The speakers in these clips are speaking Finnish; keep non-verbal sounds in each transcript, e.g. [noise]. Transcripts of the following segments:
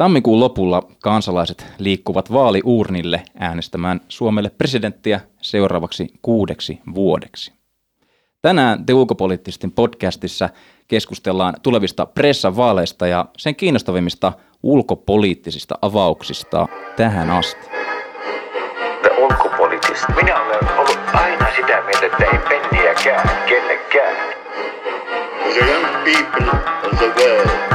Tammikuun lopulla kansalaiset liikkuvat vaaliuurnille äänestämään Suomelle presidenttiä seuraavaksi kuudeksi vuodeksi. Tänään Te ulkopoliittisten podcastissa keskustellaan tulevista pressavaaleista ja sen kiinnostavimmista ulkopoliittisista avauksista tähän asti. The ulkopoliittista. Minä olen ollut aina sitä mieltä, että ei penniäkään kellekään. The young people of the world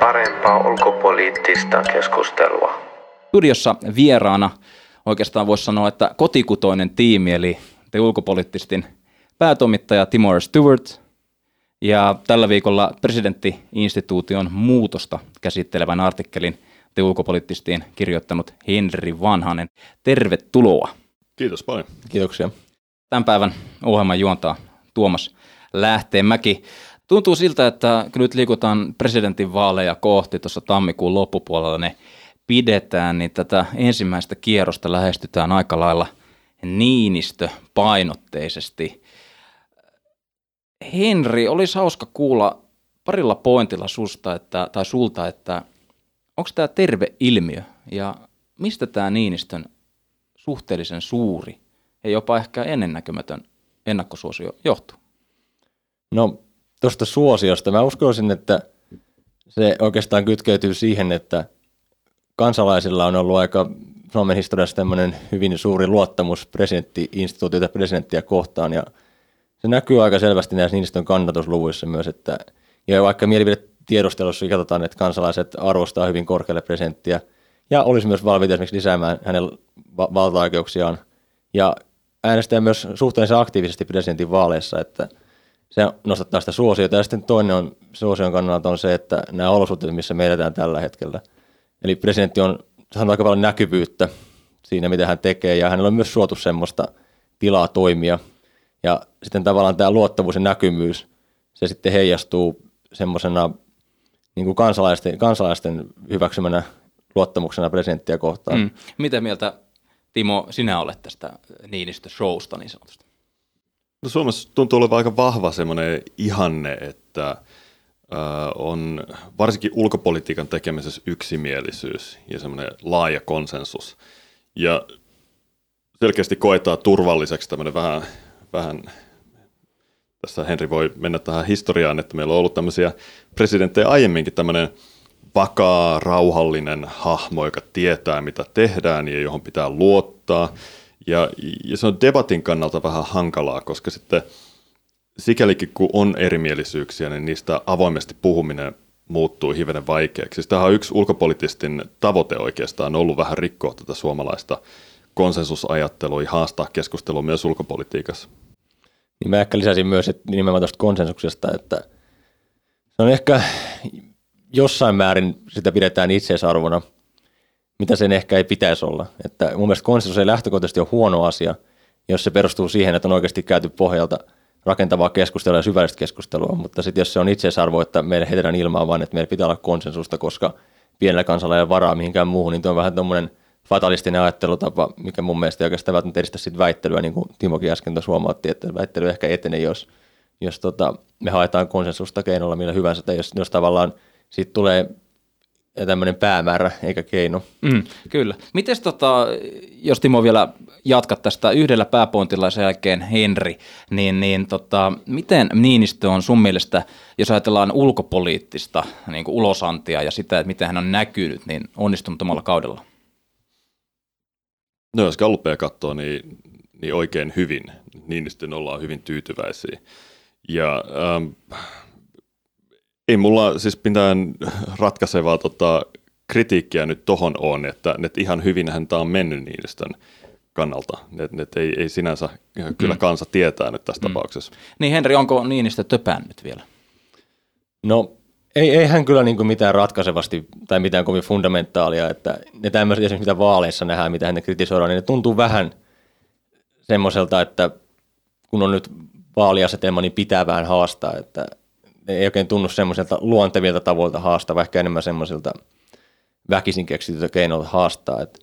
Parempaa ulkopoliittista keskustelua. Studiossa vieraana oikeastaan voisi sanoa, että kotikutoinen tiimi, eli Te ulkopoliittistin päätoimittaja Timor Stewart ja tällä viikolla presidenttiinstituution muutosta käsittelevän artikkelin Te ulkopoliittistiin kirjoittanut Henri Vanhanen. Tervetuloa. Kiitos paljon. Kiitoksia. Tämän päivän ohjelman juontaa Tuomas Lähteenmäki. Tuntuu siltä, että kun nyt liikutaan presidentin vaaleja kohti tuossa tammikuun loppupuolella, ne pidetään, niin tätä ensimmäistä kierrosta lähestytään aika lailla Niinistö-painotteisesti. Henri, olisi hauska kuulla parilla pointilla susta, että, tai sulta, että onko tämä terve ilmiö ja mistä tämä Niinistön suhteellisen suuri ja jopa ehkä ennennäkemätön ennakkosuosio johtuu? No tuosta suosiosta mä uskoisin, että se oikeastaan kytkeytyy siihen, että kansalaisilla on ollut aika Suomen historiassa tämmöinen hyvin suuri luottamus presidentti-instituutiota presidenttiä kohtaan ja se näkyy aika selvästi näissä Niinistön kannatusluvuissa myös, että ja vaikka mielipidetiedustelussa katsotaan, että kansalaiset arvostaa hyvin korkealle presidenttiä ja olisi myös valmiita esimerkiksi lisäämään hänen va- valtaoikeuksiaan ja äänestää myös suhteellisen aktiivisesti presidentin vaaleissa, että se nostattaa sitä suosiota. Ja sitten toinen on suosion kannalta on se, että nämä olosuhteet, missä me eletään tällä hetkellä. Eli presidentti on saanut aika paljon näkyvyyttä siinä, mitä hän tekee, ja hänellä on myös suotu semmoista tilaa toimia. Ja sitten tavallaan tämä luottavuus ja näkymyys, se sitten heijastuu semmoisena niin kuin kansalaisten, kansalaisten hyväksymänä luottamuksena presidenttiä kohtaan. Mm. Mitä mieltä, Timo, sinä olet tästä Niinistö-showsta niin sanotusti? No Suomessa tuntuu olevan aika vahva semmoinen ihanne, että äh, on varsinkin ulkopolitiikan tekemisessä yksimielisyys ja semmoinen laaja konsensus. Ja selkeästi koetaan turvalliseksi tämmöinen vähän, vähän tässä Henri voi mennä tähän historiaan, että meillä on ollut tämmöisiä presidenttejä aiemminkin tämmöinen vakaa, rauhallinen hahmo, joka tietää, mitä tehdään ja johon pitää luottaa. Ja, ja se on debatin kannalta vähän hankalaa, koska sitten sikälikin kun on erimielisyyksiä, niin niistä avoimesti puhuminen muuttuu hivenen vaikeaksi. Siis Tämähän on yksi ulkopoliittistin tavoite oikeastaan ollut vähän rikkoa tätä suomalaista konsensusajattelua ja haastaa keskustelua myös ulkopolitiikassa. Niin mä ehkä lisäsin myös että nimenomaan tuosta konsensuksesta, että se on ehkä jossain määrin sitä pidetään itseisarvona, mitä sen ehkä ei pitäisi olla. Että mun mielestä konsensus ei lähtökohtaisesti ole huono asia, jos se perustuu siihen, että on oikeasti käyty pohjalta rakentavaa keskustelua ja syvällistä keskustelua, mutta sitten jos se on itseisarvo, että meille heitetään ilmaa vaan, että meillä pitää olla konsensusta, koska pienellä kansalla ei ole varaa mihinkään muuhun, niin tuo on vähän tuommoinen fatalistinen ajattelutapa, mikä mun mielestä ei oikeastaan välttämättä edistä sit väittelyä, niin kuin Timokin äsken tuossa huomautti, että väittely ehkä etenee, jos, jos tota, me haetaan konsensusta keinolla millä hyvänsä, tai jos, jos tavallaan siitä tulee tämmöinen päämäärä eikä keino. Mm, kyllä. Miten tota, jos Timo vielä jatkat tästä yhdellä pääpointilla sen jälkeen Henri, niin, niin tota, miten Niinistö on sun mielestä, jos ajatellaan ulkopoliittista niin ulosantia ja sitä, että miten hän on näkynyt, niin onnistunut omalla kaudella? No jos Gallupia katsoo, niin, niin oikein hyvin. Niinistön ollaan hyvin tyytyväisiä. Ja ähm, ei mulla siis mitään ratkaisevaa tota, kritiikkiä nyt tohon on, että, että ihan hyvin hän tämä on mennyt Niinistön kannalta. Että et ei, ei sinänsä kyllä Mm. kansa tietää nyt tässä tapauksessa. Niin Henri, onko Niinistö töpännyt vielä? No ei, ei hän kyllä niin kuin mitään ratkaisevasti tai mitään kovin fundamentaalia, että ne tämmöiset esimerkiksi mitä vaaleissa nähdään, mitä hän kritisoidaan, niin ne tuntuu vähän semmoiselta, että kun on nyt vaaliasetelma niin pitää vähän haastaa, että ne ei oikein tunnu semmoisilta luontevilta tavoilta haastaa, vaikka enemmän semmoisilta väkisin keksityiltä keinoilta haastaa. Et,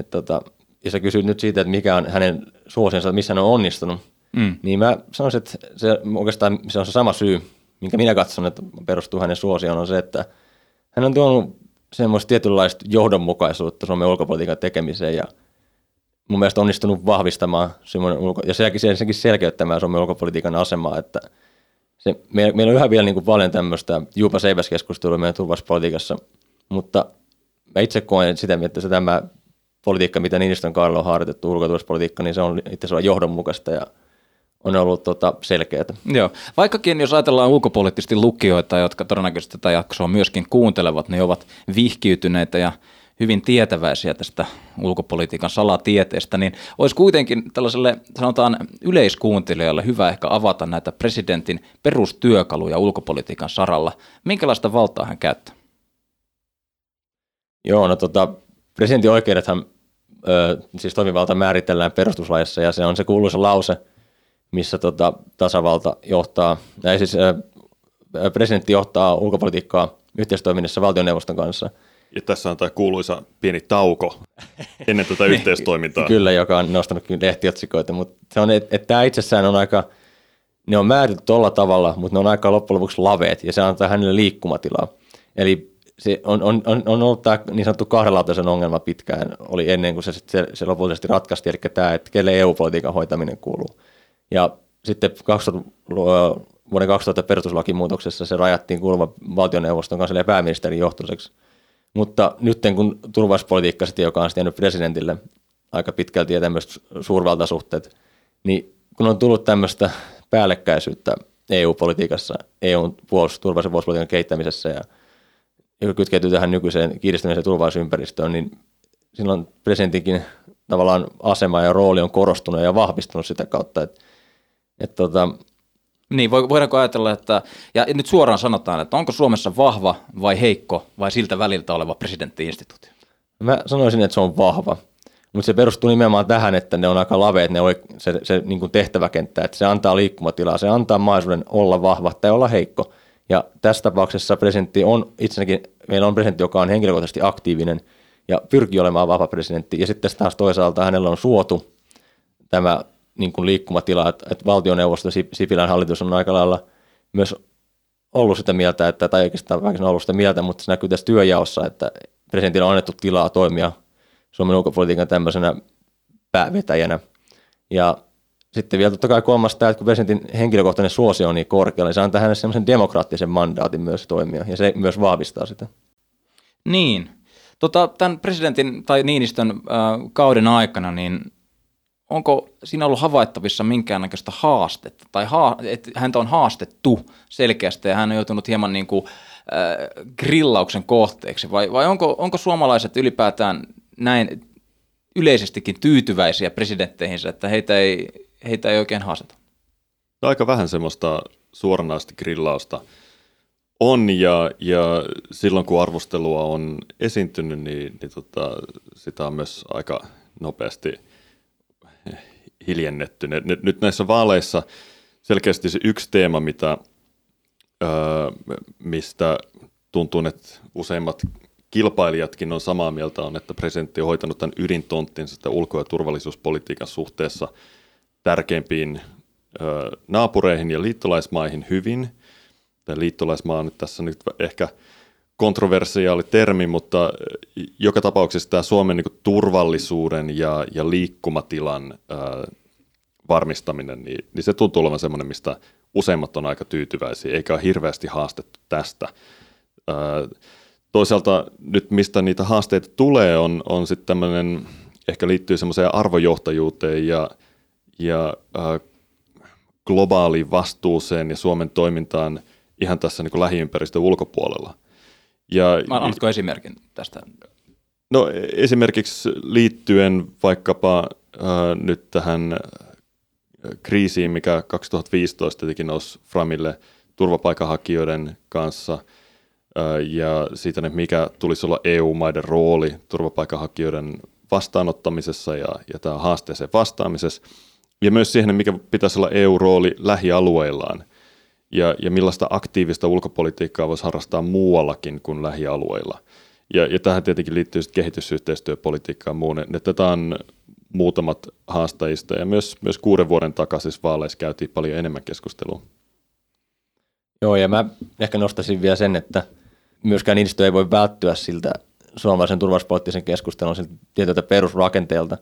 et tota, ja sä kysyt nyt siitä, että mikä on hänen suosionsa, missä hän on onnistunut, mm. niin mä sanoisin, että se, oikeastaan se on se sama syy, minkä minä katson, että perustuu hänen suosioon, on se, että hän on tuonut semmoista tietynlaista johdonmukaisuutta Suomen ulkopolitiikan tekemiseen ja mun mielestä onnistunut vahvistamaan ulko- ja senkin selkeyttämään Suomen ulkopolitiikan asemaa, että se, meillä, meillä on yhä vielä niin kuin paljon tämmöistä juupa keskustelua meidän turvallisuuspolitiikassa, mutta mä itse koen sitä, että se tämä politiikka, mitä Niinistön kaudella on harjoitettu, ulkoturvallisuuspolitiikka, niin se on itse asiassa johdonmukaista ja on ollut tota selkeää. Joo. Vaikkakin jos ajatellaan ulkopoliittisesti lukijoita, jotka todennäköisesti tätä jaksoa myöskin kuuntelevat, niin ovat vihkiytyneitä ja hyvin tietäväisiä tästä ulkopolitiikan salatieteestä, niin olisi kuitenkin tällaiselle sanotaan yleiskuuntelijalle hyvä ehkä avata näitä presidentin perustyökaluja ulkopolitiikan saralla. Minkälaista valtaa hän käyttää? Joo, no tota, presidentin oikeudethan, ö, siis toimivalta määritellään perustuslaissa ja se on se kuuluisa lause, missä tota, tasavalta johtaa, ja siis ö, presidentti johtaa ulkopolitiikkaa yhteistoiminnassa valtioneuvoston kanssa. Ja tässä on tämä kuuluisa pieni tauko ennen tätä [laughs] niin. yhteistoimintaa. Kyllä, joka on nostanut lehtiotsikoita, mutta se on, että et tämä itsessään on aika, ne on määritelty tuolla tavalla, mutta ne on aika loppujen lopuksi laveet, ja se antaa hänelle liikkumatilaa. Eli se on, on, on, on ollut tämä niin sanottu kahdenlaatuisen ongelma pitkään, oli ennen kuin se, se, se lopullisesti ratkaisi, eli tämä, että kelle EU-politiikan hoitaminen kuuluu. Ja sitten 2000, vuoden 2000 perustuslakimuutoksessa se rajattiin kuuluva valtioneuvoston kanssa ja pääministerin johtoiseksi. Mutta nyt kun turvallisuuspolitiikka sitten, joka on sitten presidentille aika pitkälti ja tämmöiset suurvaltasuhteet, niin kun on tullut tämmöistä päällekkäisyyttä EU-politiikassa, EUn puolustus, turvallisuus- puolustuspolitiikan kehittämisessä ja joka kytkeytyy tähän nykyiseen kiiristyneeseen turvallisuusympäristöön, niin silloin presidentinkin tavallaan asema ja rooli on korostunut ja vahvistunut sitä kautta, että, että tota, niin, voidaanko ajatella, että, ja nyt suoraan sanotaan, että onko Suomessa vahva vai heikko vai siltä väliltä oleva presidenttiinstituutio? Mä sanoisin, että se on vahva, mutta se perustuu nimenomaan tähän, että ne on aika laveet ne se, se niin kuin tehtäväkenttä, että se antaa liikkumatilaa, se antaa mahdollisuuden olla vahva tai olla heikko. Ja tässä tapauksessa presidentti on itsekin, meillä on presidentti, joka on henkilökohtaisesti aktiivinen ja pyrkii olemaan vahva presidentti. Ja sitten taas toisaalta hänellä on suotu tämä niin kuin liikkumatila, että, että valtioneuvosto, Sipilän hallitus on aika lailla myös ollut sitä mieltä, että, tai oikeastaan vaikka ollut sitä mieltä, mutta se näkyy tässä työjaossa, että presidentillä on annettu tilaa toimia Suomen ulkopolitiikan tämmöisenä päävetäjänä. Ja sitten vielä totta kai kolmas tämä, että kun presidentin henkilökohtainen suosio on niin korkealla, niin se antaa hänelle semmoisen demokraattisen mandaatin myös toimia, ja se myös vahvistaa sitä. Niin. Tota, tämän presidentin tai Niinistön äh, kauden aikana, niin onko siinä ollut havaittavissa minkäännäköistä haastetta, tai ha- että häntä on haastettu selkeästi, ja hän on joutunut hieman niin kuin, äh, grillauksen kohteeksi, vai, vai onko, onko suomalaiset ylipäätään näin yleisestikin tyytyväisiä presidentteihinsä, että heitä ei, heitä ei oikein haasteta? Aika vähän semmoista suoranaista grillausta on, ja, ja silloin kun arvostelua on esiintynyt, niin, niin tota, sitä on myös aika nopeasti – hiljennetty. Nyt, näissä vaaleissa selkeästi se yksi teema, mitä, öö, mistä tuntuu, että useimmat kilpailijatkin on samaa mieltä, on, että presidentti on hoitanut tämän ydintonttinsa sitä ulko- ja turvallisuuspolitiikan suhteessa tärkeimpiin öö, naapureihin ja liittolaismaihin hyvin. Tämä liittolaismaa on nyt tässä nyt ehkä – kontroversiaali termi, mutta eh, joka tapauksessa tämä Suomen niin turvallisuuden ja, ja liikkumatilan ää, varmistaminen, niin, niin se tuntuu olevan semmoinen, mistä useimmat on aika tyytyväisiä, eikä ole hirveästi haastettu tästä. Ää, toisaalta nyt mistä niitä haasteita tulee, on, on sitten tämmöinen, ehkä liittyy semmoiseen arvojohtajuuteen ja, ja ää, globaaliin vastuuseen ja Suomen toimintaan ihan tässä niin lähiympäristön ulkopuolella. Ja, Annatko esimerkin tästä? No esimerkiksi liittyen vaikkapa äh, nyt tähän äh, kriisiin, mikä 2015 tietenkin nousi Framille turvapaikanhakijoiden kanssa äh, ja siitä, että mikä tulisi olla EU-maiden rooli turvapaikanhakijoiden vastaanottamisessa ja, ja tämä haasteeseen vastaamisessa, ja myös siihen, mikä pitäisi olla EU-rooli lähialueillaan ja, ja millaista aktiivista ulkopolitiikkaa voisi harrastaa muuallakin kuin lähialueilla. Ja, ja tähän tietenkin liittyy sitten kehitysyhteistyöpolitiikkaan muun. Ne, tätä on muutamat haastajista ja myös, myös kuuden vuoden takaisissa vaaleissa käytiin paljon enemmän keskustelua. Joo, ja mä ehkä nostaisin vielä sen, että myöskään Niinistö ei voi välttyä siltä suomalaisen turvallisuuspoliittisen keskustelun siltä tietyltä perusrakenteelta,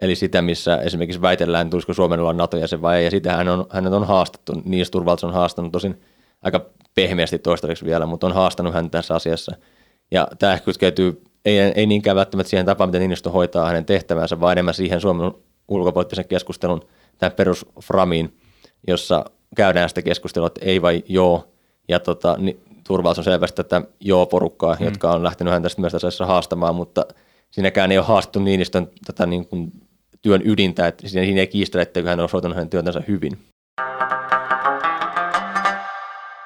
eli sitä, missä esimerkiksi väitellään, tulisiko Suomen olla NATO-jäsen vai ei, ja sitä hän on, hänet on haastettu, Niinistö turvallisuus on haastanut tosin aika pehmeästi toistaiseksi vielä, mutta on haastanut hän tässä asiassa. Ja tämä ehkä kytkeytyy ei, ei niinkään välttämättä siihen tapaan, miten Niinistö hoitaa hänen tehtävänsä, vaan enemmän siihen Suomen ulkopoliittisen keskustelun tämän perusframiin, jossa käydään sitä keskustelua, että ei vai joo, ja tota, niin turvallisuus on selvästi tätä joo-porukkaa, mm. jotka on lähtenyt häntä sitten myös tässä haastamaan, mutta siinäkään ei ole haastettu Niinistön tätä niin kuin työn ydintä, että siinä, siinä ei kiistele, että hän on osoittanut hänen työtänsä hyvin.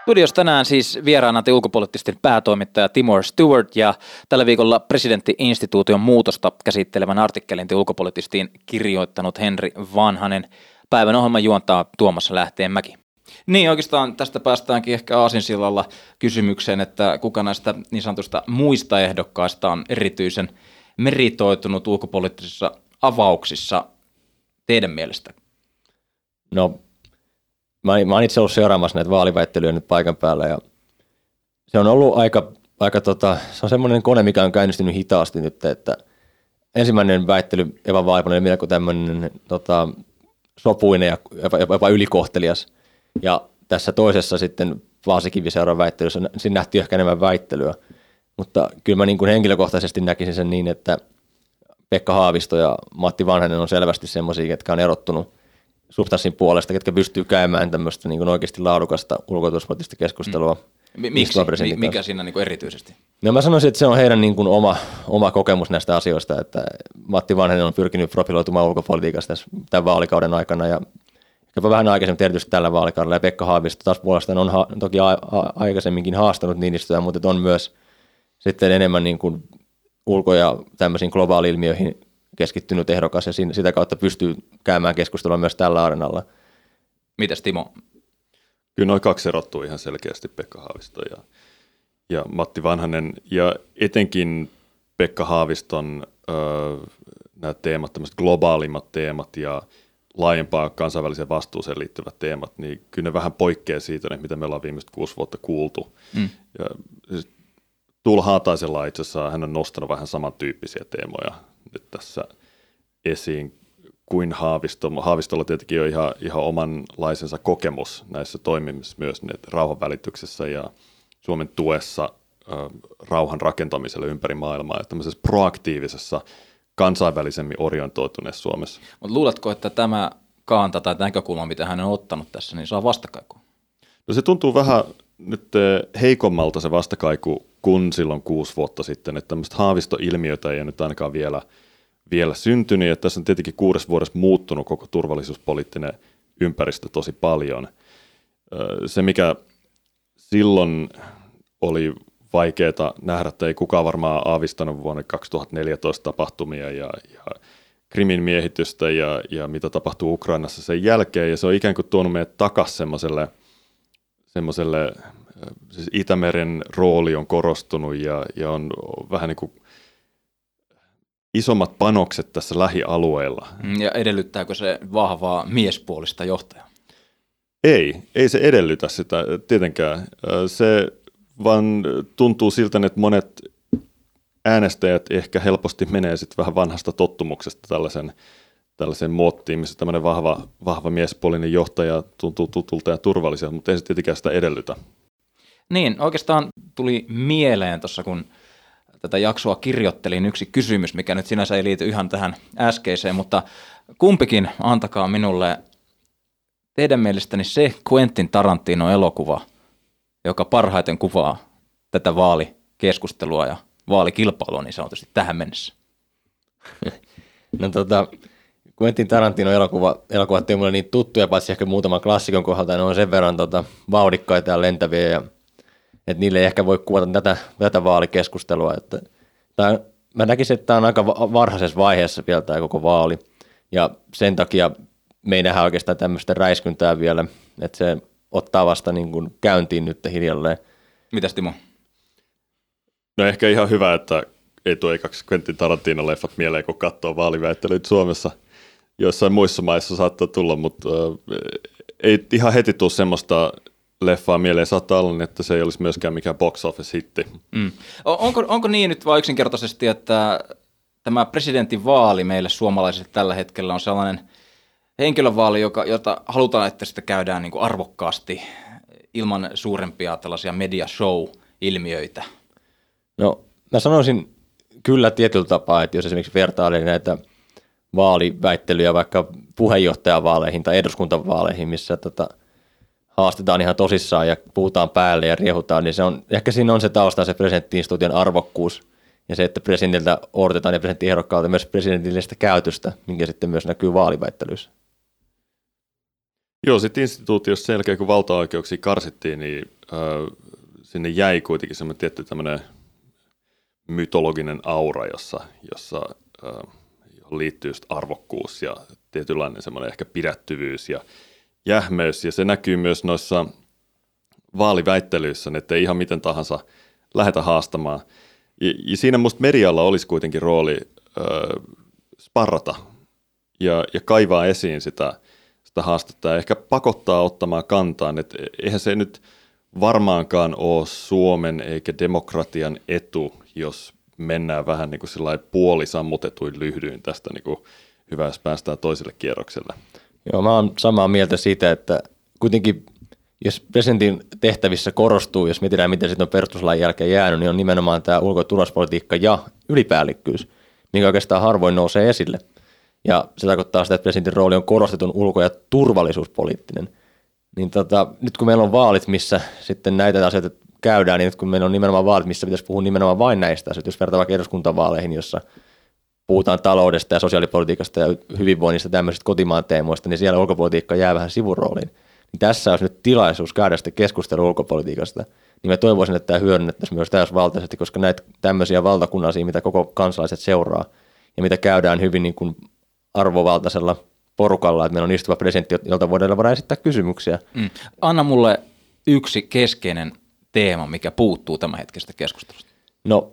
Studios tänään siis vieraana te ulkopoliittisten päätoimittaja Timor Stewart ja tällä viikolla presidentti-instituution muutosta käsittelevän artikkelin te ulkopoliittistiin kirjoittanut Henri Vanhanen. Päivän ohjelman juontaa Tuomas Lähteenmäki. Niin, oikeastaan tästä päästäänkin ehkä aasinsillalla kysymykseen, että kuka näistä niin sanotusta muista ehdokkaista on erityisen meritoitunut ulkopoliittisissa avauksissa teidän mielestä? No, mä, mä oon itse ollut seuraamassa näitä vaaliväittelyjä nyt paikan päällä ja se on ollut aika, aika tota, se on semmoinen kone, mikä on käynnistynyt hitaasti nyt, että ensimmäinen väittely Eva Vaiponen oli melko tämmöinen tota, sopuinen ja jopa, jopa ylikohtelias. Ja tässä toisessa sitten Vaasikiviseuran väittelyssä, siinä nähtiin ehkä enemmän väittelyä. Mutta kyllä mä niin kuin henkilökohtaisesti näkisin sen niin, että Pekka Haavisto ja Matti Vanhanen on selvästi semmoisia, ketkä on erottunut substanssin puolesta, ketkä pystyy käymään tämmöistä niin oikeasti laadukasta ulkotuspoliittista keskustelua. Mm. Miksi? Mikä siinä niin erityisesti? No mä sanoisin, että se on heidän niin kuin oma, oma kokemus näistä asioista, että Matti Vanhanen on pyrkinyt profiloitumaan ulkopolitiikasta tässä, tämän vaalikauden aikana ja jopa vähän aikaisemmin tietysti tällä vaalikaudella ja Pekka Haavisto taas puolestaan on ha- toki a- a- aikaisemminkin haastanut Niinistöä, mutta on myös sitten enemmän niin kuin ulko- ja tämmöisiin globaali-ilmiöihin keskittynyt ehdokas ja sitä kautta pystyy käymään keskustelua myös tällä arenalla. Mitäs Timo? Kyllä noin kaksi erottuu ihan selkeästi Pekka Haavisto ja, ja Matti Vanhanen ja etenkin Pekka Haaviston öö, nämä teemat, tämmöiset globaalimmat teemat ja laajempaa kansainväliseen vastuuseen liittyvät teemat, niin kyllä ne vähän poikkeaa siitä, mitä me ollaan viimeiset kuusi vuotta kuultu. Mm. Ja, siis Tuula Haataisella itse asiassa hän on nostanut vähän samantyyppisiä teemoja nyt tässä esiin kuin Haavisto. Haavistolla tietenkin on ihan, ihan omanlaisensa kokemus näissä toimimissa myös rauhanvälityksessä ja Suomen tuessa äh, rauhan rakentamiselle ympäri maailmaa ja tämmöisessä proaktiivisessa kansainvälisemmin orientoituneessa Suomessa. Mutta luuletko, että tämä kanta tai näkökulma, mitä hän on ottanut tässä, niin saa vastakaikua? No se tuntuu vähän nyt heikommalta se vastakaiku kuin silloin kuusi vuotta sitten, että tämmöistä haavistoilmiötä ei ole nyt ainakaan vielä, vielä syntynyt, ja tässä on tietenkin kuudes vuodessa muuttunut koko turvallisuuspoliittinen ympäristö tosi paljon. Se, mikä silloin oli vaikeaa nähdä, että ei kukaan varmaan aavistanut vuonna 2014 tapahtumia ja, ja Krimin miehitystä ja, ja mitä tapahtuu Ukrainassa sen jälkeen, ja se on ikään kuin tuonut meidät takaisin semmoiselle – semmoiselle, siis Itämeren rooli on korostunut ja, ja on vähän niin kuin isommat panokset tässä lähialueella. Mm, ja edellyttääkö se vahvaa miespuolista johtajaa? Ei, ei se edellytä sitä tietenkään. Se vaan tuntuu siltä, että monet äänestäjät ehkä helposti menee sitten vähän vanhasta tottumuksesta tällaisen tällaiseen muottiin, missä tämmöinen vahva, vahva miespuolinen johtaja tuntuu tutulta ja turvalliselta, mutta ei se tietenkään sitä edellytä. Niin, oikeastaan tuli mieleen tuossa, kun tätä jaksoa kirjoittelin yksi kysymys, mikä nyt sinänsä ei liity ihan tähän äskeiseen, mutta kumpikin antakaa minulle teidän mielestäni se Quentin Tarantino elokuva, joka parhaiten kuvaa tätä vaalikeskustelua ja vaalikilpailua niin sanotusti tähän mennessä. [laughs] No tota, Quentin Tarantino elokuva, elokuvat ei mulle niin tuttuja, paitsi ehkä muutaman klassikon kohdalta, ne on sen verran tota, vauhdikkaita ja lentäviä, ja, että niille ei ehkä voi kuvata tätä, tätä vaalikeskustelua. Että, tää, mä näkisin, että tämä on aika varhaisessa vaiheessa vielä tämä koko vaali, ja sen takia me ei nähdä oikeastaan tämmöistä räiskyntää vielä, että se ottaa vasta niin kuin käyntiin nyt hiljalleen. Mitäs Timo? No ehkä ihan hyvä, että ei tuo ekaksi Quentin Tarantino-leffat mieleen, kun katsoo vaaliväittelyitä Suomessa. Joissain muissa maissa saattaa tulla, mutta äh, ei ihan heti tule semmoista leffaa mieleen. Saattaa olla, että se ei olisi myöskään mikään box office hitti. Mm. Onko, onko niin nyt vain yksinkertaisesti, että tämä presidentin vaali meille suomalaisille tällä hetkellä on sellainen henkilövaali, joka, jota halutaan, että sitä käydään niin kuin arvokkaasti ilman suurempia tällaisia media show-ilmiöitä? No mä sanoisin kyllä tietyllä tapaa, että jos esimerkiksi vertailee näitä vaaliväittelyjä vaikka puheenjohtajavaaleihin tai eduskuntavaaleihin, missä tota, haastetaan ihan tosissaan ja puhutaan päälle ja riehutaan, niin se on, ehkä siinä on se tausta se presidenttiinstituution arvokkuus ja se, että presidentiltä odotetaan ja presidenttiehdokkaalta myös presidentillistä käytöstä, minkä sitten myös näkyy vaaliväittelyissä. Joo, sitten instituutiossa sen jälkeen, kun valtaoikeuksia karsittiin, niin äh, sinne jäi kuitenkin semmoinen tietty tämmöinen mytologinen aura, jossa, jossa äh, liittyy just arvokkuus ja tietynlainen semmoinen ehkä pidättyvyys ja jähmeys. Ja se näkyy myös noissa vaaliväittelyissä, että ei ihan miten tahansa lähetä haastamaan. Ja, ja siinä musta medialla olisi kuitenkin rooli äh, sparrata ja, ja kaivaa esiin sitä, sitä haastetta ja ehkä pakottaa ottamaan kantaan. Et eihän se nyt varmaankaan ole Suomen eikä demokratian etu, jos mennään vähän niin kuin puolisammutetuin lyhdyin tästä niin kuin hyvä, jos päästään toiselle kierrokselle. Joo, mä oon samaa mieltä siitä, että kuitenkin jos presidentin tehtävissä korostuu, jos mietitään, miten sitten on perustuslain jälkeen jäänyt, niin on nimenomaan tämä ulko- ja turvallisuuspolitiikka ja ylipäällikkyys, mikä oikeastaan harvoin nousee esille. Ja se tarkoittaa sitä, että presidentin rooli on korostetun ulko- ja turvallisuuspoliittinen. Niin tota, nyt kun meillä on vaalit, missä sitten näitä asioita käydään, niin nyt kun meillä on nimenomaan vaalit, missä pitäisi puhua nimenomaan vain näistä asioista, jos vertaa vaikka eduskuntavaaleihin, jossa puhutaan taloudesta ja sosiaalipolitiikasta ja hyvinvoinnista tämmöisistä kotimaan teemoista, niin siellä ulkopolitiikka jää vähän sivurooliin. Niin tässä olisi nyt tilaisuus käydä sitten keskustelua ulkopolitiikasta, niin mä toivoisin, että tämä hyödynnettäisiin myös täysvaltaisesti, koska näitä tämmöisiä valtakunnallisia, mitä koko kansalaiset seuraa ja mitä käydään hyvin niin kuin arvovaltaisella porukalla, että meillä on istuva presidentti, jolta voidaan esittää kysymyksiä. Mm. Anna mulle yksi keskeinen teema, mikä puuttuu tämän hetkestä keskustelusta? No,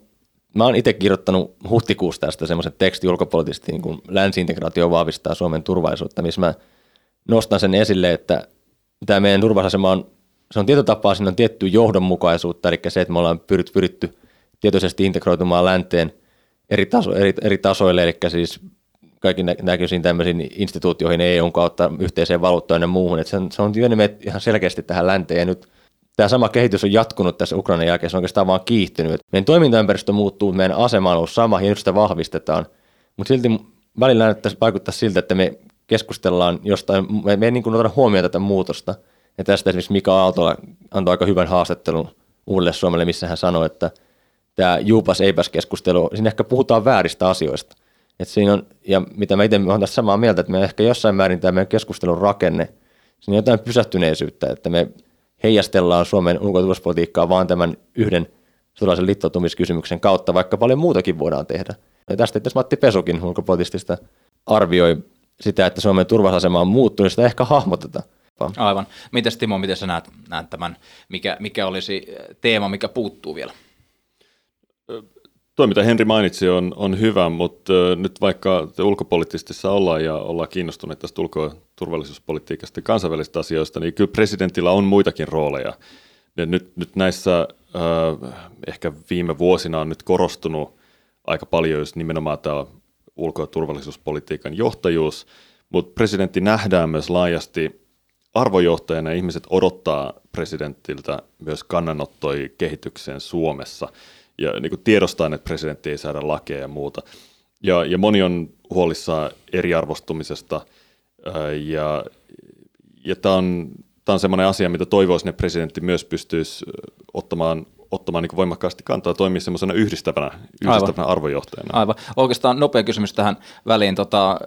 mä oon itse kirjoittanut huhtikuussa tästä semmoisen teksti ulkopoliittisesti, niin kuin länsiintegraatio vahvistaa Suomen turvallisuutta, missä mä nostan sen esille, että tämä meidän turvallisuusasema on, se on tietotapaa, siinä on tietty johdonmukaisuutta, eli se, että me ollaan pyritty, pyritty tietoisesti integroitumaan länteen eri, taso, eri, eri tasoille, eli siis kaikki näköisiin tämmöisiin instituutioihin EUn kautta yhteiseen valuuttoon ja muuhun, että se on, se on ihan selkeästi tähän länteen, ja nyt tämä sama kehitys on jatkunut tässä Ukrainan jälkeen, se on oikeastaan vaan kiihtynyt. Meidän toimintaympäristö muuttuu, meidän asema on ollut sama ja nyt sitä vahvistetaan, mutta silti välillä näyttäisi vaikuttaa siltä, että me keskustellaan jostain, me, ei niin kuin oteta huomioon tätä muutosta. Ja tästä esimerkiksi Mika Aaltola antoi aika hyvän haastattelun uudelle Suomelle, missä hän sanoi, että tämä juupas eipäs keskustelu, siinä ehkä puhutaan vääristä asioista. Et siinä on, ja mitä mä itse olen tässä samaa mieltä, että me ehkä jossain määrin tämä meidän keskustelun rakenne, siinä on jotain pysähtyneisyyttä, että me heijastellaan Suomen ulko- vaan tämän yhden sotilaisen liittoutumiskysymyksen kautta, vaikka paljon muutakin voidaan tehdä. Ja tästä itse Matti Pesukin ulkopoliittista arvioi sitä, että Suomen turvallisuusasema on muuttunut, sitä ehkä hahmoteta. Aivan. Mites Timo, miten sä näet, näet tämän, mikä, mikä olisi teema, mikä puuttuu vielä? Tuo, mitä Henri mainitsi, on, on hyvä, mutta nyt vaikka ulkopoliittisessa ollaan ja ollaan kiinnostuneet tästä ulko- ja turvallisuuspolitiikasta ja kansainvälisistä asioista, niin kyllä presidentillä on muitakin rooleja. Ja nyt, nyt näissä äh, ehkä viime vuosina on nyt korostunut aika paljon just nimenomaan tämä ulko- ja turvallisuuspolitiikan johtajuus, mutta presidentti nähdään myös laajasti arvojohtajana. Ihmiset odottaa presidentiltä myös kannanottoja kehitykseen Suomessa – ja niin kuin tiedostaa, että presidentti ei saada lakeja ja muuta. Ja, ja moni on huolissaan eriarvostumisesta ja, ja tämä on, tämä on sellainen asia, mitä toivoisin, että presidentti myös pystyisi ottamaan, ottamaan niin voimakkaasti kantaa, toimia semmoisena yhdistävänä, yhdistävänä arvojohtajana. Aivan. Oikeastaan nopea kysymys tähän väliin. Tota,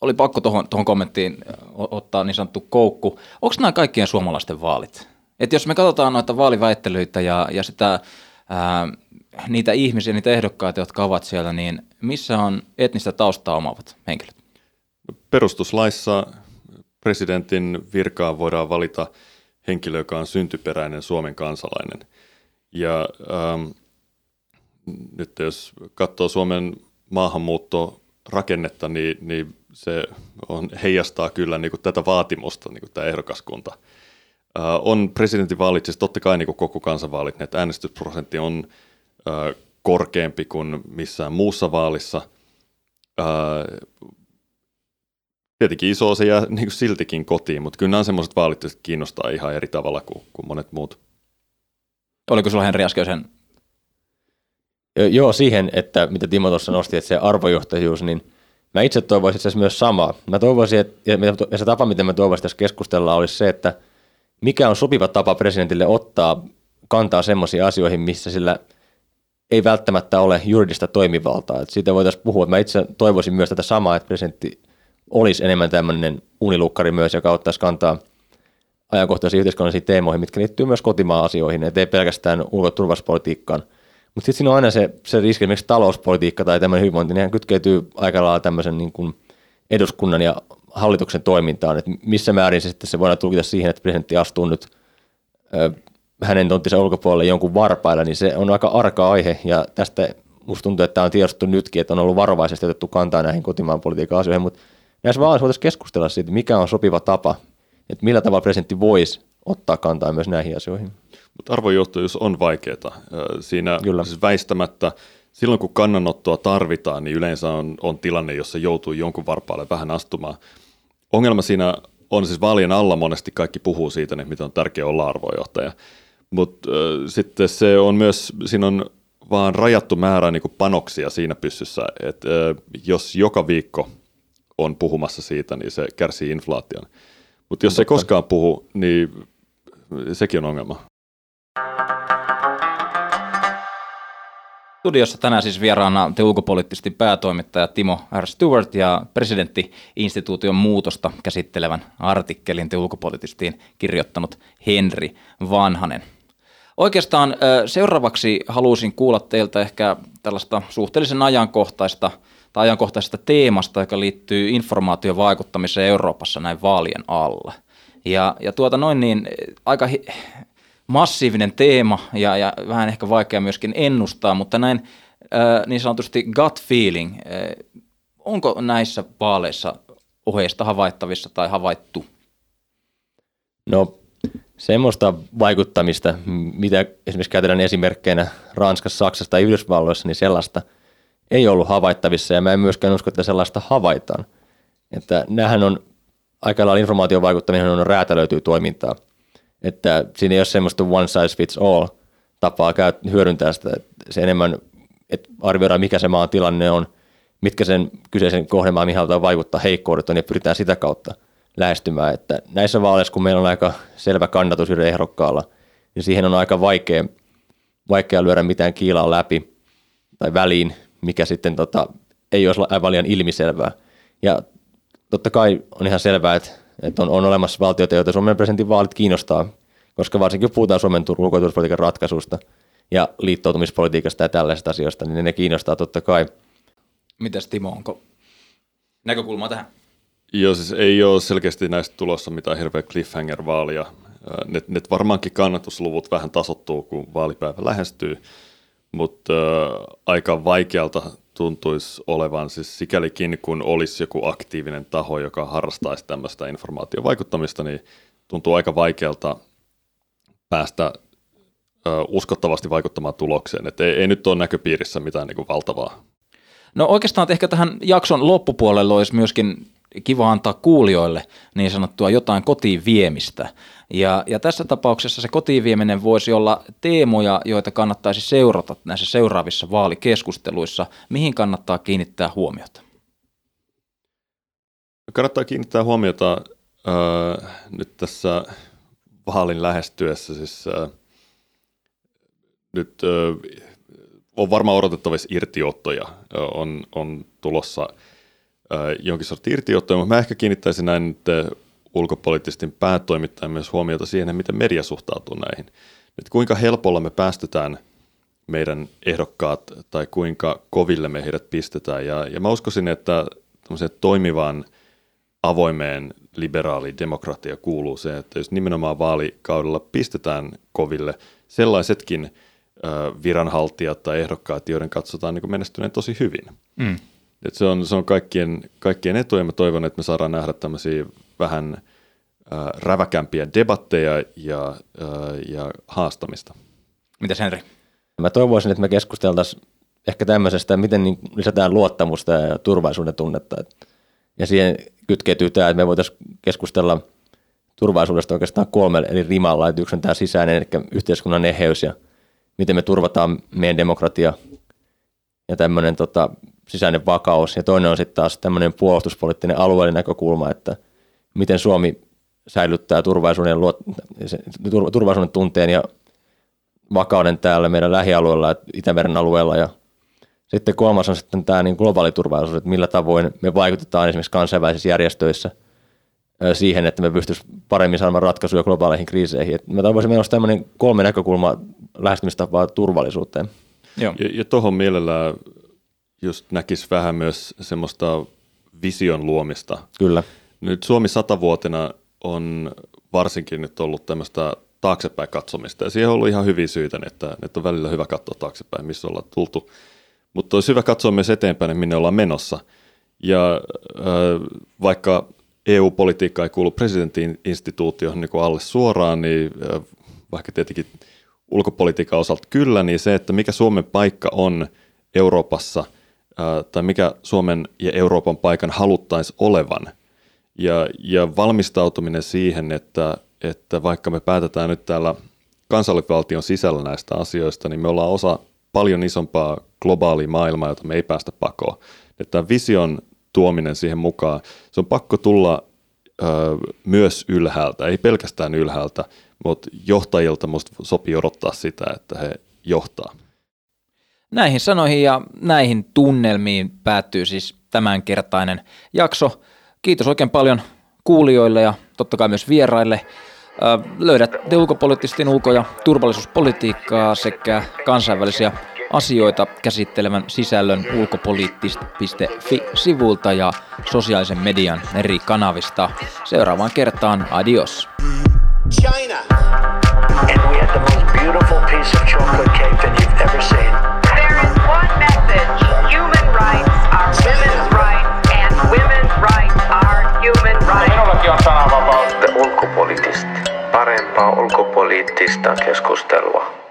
oli pakko tuohon, tuohon kommenttiin ottaa niin sanottu koukku. Onko nämä kaikkien suomalaisten vaalit? Et jos me katsotaan noita vaaliväittelyitä ja, ja sitä ää, niitä ihmisiä, niitä ehdokkaita, jotka ovat siellä, niin missä on etnistä taustaa omaavat henkilöt? Perustuslaissa presidentin virkaan voidaan valita henkilö, joka on syntyperäinen Suomen kansalainen. Ja ähm, nyt jos katsoo Suomen maahanmuuttorakennetta, niin, niin se on, heijastaa kyllä niin kuin tätä vaatimusta, niin kuin tämä ehdokaskunta. Äh, on presidentinvaalit, siis totta kai niin koko kansanvaalit, että äänestysprosentti on äh, korkeampi kuin missään muussa vaalissa. Äh, tietenkin iso osa jää niin kuin siltikin kotiin, mutta kyllä nämä on semmoiset vaalit, jotka kiinnostaa ihan eri tavalla kuin, kuin monet muut. Oliko sulla Henri äskeisen Ö, Joo, siihen, että mitä Timo tuossa nosti, että se arvojohtajuus, niin mä itse toivoisin itse myös samaa. Mä toivoisin, että, ja se tapa, miten mä toivoisin tässä keskustella, olisi se, että mikä on sopiva tapa presidentille ottaa kantaa semmoisiin asioihin, missä sillä ei välttämättä ole juridista toimivaltaa. Et siitä voitaisiin puhua. Mä itse toivoisin myös tätä samaa, että presidentti olisi enemmän tämmöinen unilukkari myös, joka ottaisi kantaa ajankohtaisiin yhteiskunnallisiin teemoihin, mitkä liittyy myös kotimaan asioihin, et ei pelkästään ulko- ja turvallisuuspolitiikkaan. Mutta sitten siinä on aina se, se riski, esimerkiksi talouspolitiikka tai tämmöinen hyvinvointi, niin kytkeytyy aika lailla tämmöisen niin kuin eduskunnan ja hallituksen toimintaan, että missä määrin se sitten se voidaan tulkita siihen, että presidentti astuu nyt ö, hänen tonttinsa ulkopuolelle jonkun varpailla, niin se on aika arka aihe, ja tästä musta tuntuu, että tämä on tiedostettu nytkin, että on ollut varovaisesti otettu kantaa näihin kotimaan politiikan asioihin, mutta näissä vaaleissa voitaisiin keskustella siitä, mikä on sopiva tapa, että millä tavalla presidentti voisi ottaa kantaa myös näihin asioihin. Mutta arvojohtajuus on vaikeaa. Siinä Kyllä. siis väistämättä, silloin kun kannanottoa tarvitaan, niin yleensä on, on tilanne, jossa joutuu jonkun varpaalle vähän astumaan. Ongelma siinä on siis vaalien alla monesti kaikki puhuu siitä, että miten on tärkeää olla arvojohtaja. Mutta äh, sitten se on myös, siinä on vaan rajattu määrä niin kuin panoksia siinä pyssyssä, että äh, jos joka viikko on puhumassa siitä, niin se kärsii inflaation. Mutta jos ei koskaan puhu, niin sekin on ongelma. Studiossa tänään siis vieraana te ulkopoliittisesti päätoimittaja Timo R. Stewart ja presidentti-instituution muutosta käsittelevän artikkelin te ulkopoliittistiin kirjoittanut Henri Vanhanen. Oikeastaan seuraavaksi haluaisin kuulla teiltä ehkä tällaista suhteellisen ajankohtaista tai ajankohtaisesta teemasta, joka liittyy informaation vaikuttamiseen Euroopassa näin vaalien alla. Ja, ja tuota noin niin, aika hi- massiivinen teema ja, ja vähän ehkä vaikea myöskin ennustaa, mutta näin äh, niin sanotusti gut feeling, äh, onko näissä vaaleissa oheista havaittavissa tai havaittu? No semmoista vaikuttamista, mitä esimerkiksi käytetään esimerkkeinä Ranskassa, Saksassa tai Yhdysvalloissa, niin sellaista ei ollut havaittavissa ja mä en myöskään usko, että sellaista havaitaan. Että on aika lailla informaation vaikuttaminen on räätälöityy toimintaa. Että siinä ei ole semmoista one size fits all tapaa hyödyntää sitä. Se enemmän, että arvioidaan mikä se maan tilanne on, mitkä sen kyseisen kohdemaan, mihin halutaan vaikuttaa heikkoudet on ja pyritään sitä kautta lähestymään. Että näissä vaaleissa, kun meillä on aika selvä kannatus yhden ehdokkaalla, niin siihen on aika vaikea, vaikea lyödä mitään kiilaa läpi tai väliin, mikä sitten tota, ei olisi aivan liian ilmiselvää. Ja totta kai on ihan selvää, että, että on, on olemassa valtioita, joita Suomen presidentin vaalit kiinnostaa, koska varsinkin kun puhutaan Suomen tur- ulko- ja turvallisuuspolitiikan ratkaisusta ja liittoutumispolitiikasta ja tällaisista asioista, niin ne kiinnostaa totta kai. Mitäs Timo, onko näkökulmaa tähän? Joo, siis ei ole selkeästi näistä tulossa mitään hirveä cliffhanger-vaalia. Ne, ne varmaankin kannatusluvut vähän tasottuu, kun vaalipäivä lähestyy, mutta äh, aika vaikealta tuntuisi olevan siis sikälikin, kun olisi joku aktiivinen taho, joka harrastaisi tämmöistä informaatiovaikuttamista, niin tuntuu aika vaikealta päästä äh, uskottavasti vaikuttamaan tulokseen. Et ei, ei nyt ole näköpiirissä mitään niin kuin valtavaa No oikeastaan ehkä tähän jakson loppupuolelle olisi myöskin kiva antaa kuulijoille niin sanottua jotain kotiin viemistä. Ja, ja tässä tapauksessa se kotiin vieminen voisi olla teemoja, joita kannattaisi seurata näissä seuraavissa vaalikeskusteluissa. Mihin kannattaa kiinnittää huomiota? Kannattaa kiinnittää huomiota äh, nyt tässä vaalin lähestyessä. Siis, äh, nyt äh, on varmaan odotettavissa irtiottoja. Äh, on, on tulossa jonkin sortin irtiottoja, mutta mä ehkä kiinnittäisin näin nyt ulkopoliittisesti päätoimittajan myös huomiota siihen, miten media suhtautuu näihin. Nyt kuinka helpolla me päästetään meidän ehdokkaat tai kuinka koville me heidät pistetään. Ja, ja mä uskoisin, että toimivaan avoimeen liberaali demokratia kuuluu se, että jos nimenomaan vaalikaudella pistetään koville sellaisetkin viranhaltijat tai ehdokkaat, joiden katsotaan niin menestyneen tosi hyvin. Mm. Et se on, se on kaikkien, kaikkien etu ja mä toivon, että me saadaan nähdä tämmöisiä vähän ö, räväkämpiä debatteja ja, ö, ja haastamista. Mitäs Henri? Mä toivoisin, että me keskusteltaisiin ehkä tämmöisestä, miten niin lisätään luottamusta ja turvallisuuden tunnetta. Ja siihen kytkeytyy tämä, että me voitaisiin keskustella turvallisuudesta oikeastaan kolmella eri rimalla. Että yksi on tämä sisäinen, eli yhteiskunnan eheys ja miten me turvataan meidän demokratia ja tämmöinen tota, sisäinen vakaus. Ja toinen on sitten taas tämmöinen puolustuspoliittinen alueellinen näkökulma, että miten Suomi säilyttää turvallisuuden, turvallisuuden tunteen ja vakauden täällä meidän lähialueella, Itämeren alueella ja sitten kolmas on sitten tämä niin globaali turvallisuus, että millä tavoin me vaikutetaan esimerkiksi kansainvälisissä järjestöissä siihen, että me pystyisimme paremmin saamaan ratkaisuja globaaleihin kriiseihin. Että mä toivoisin, meillä olisi tämmöinen kolme näkökulmaa lähestymistapaa turvallisuuteen. Joo. Ja, ja tuohon mielellään just näkisi vähän myös semmoista vision luomista. Kyllä. Nyt Suomi satavuotena on varsinkin nyt ollut tämmöistä taaksepäin katsomista, ja siihen on ollut ihan hyviä syitä, että, että on välillä hyvä katsoa taaksepäin, missä ollaan tultu. Mutta olisi hyvä katsoa myös eteenpäin, minne ollaan menossa. Ja äh, vaikka EU-politiikka ei kuulu presidentin instituutioon niin alle suoraan, niin äh, vaikka tietenkin ulkopolitiikan osalta kyllä, niin se, että mikä Suomen paikka on Euroopassa tai mikä Suomen ja Euroopan paikan haluttaisi olevan ja, ja valmistautuminen siihen, että, että vaikka me päätetään nyt täällä kansallisvaltion sisällä näistä asioista, niin me ollaan osa paljon isompaa globaalia maailmaa, jota me ei päästä pakoon. Että tämä vision tuominen siihen mukaan, se on pakko tulla ö, myös ylhäältä, ei pelkästään ylhäältä, mutta johtajilta musta sopii odottaa sitä, että he johtaa. Näihin sanoihin ja näihin tunnelmiin päättyy siis tämänkertainen jakso. Kiitos oikein paljon kuulijoille ja totta kai myös vieraille. Löydät ulkopoliittisten ulko- ja turvallisuuspolitiikkaa sekä kansainvälisiä asioita käsittelevän sisällön ulkopoliittista.fi-sivulta ja sosiaalisen median eri kanavista. Seuraavaan kertaan, adios. China. And we had the most beautiful piece of chocolate cake that you've ever seen. Ulkopoliittista. Parempaa ulkopoliittista keskustelua.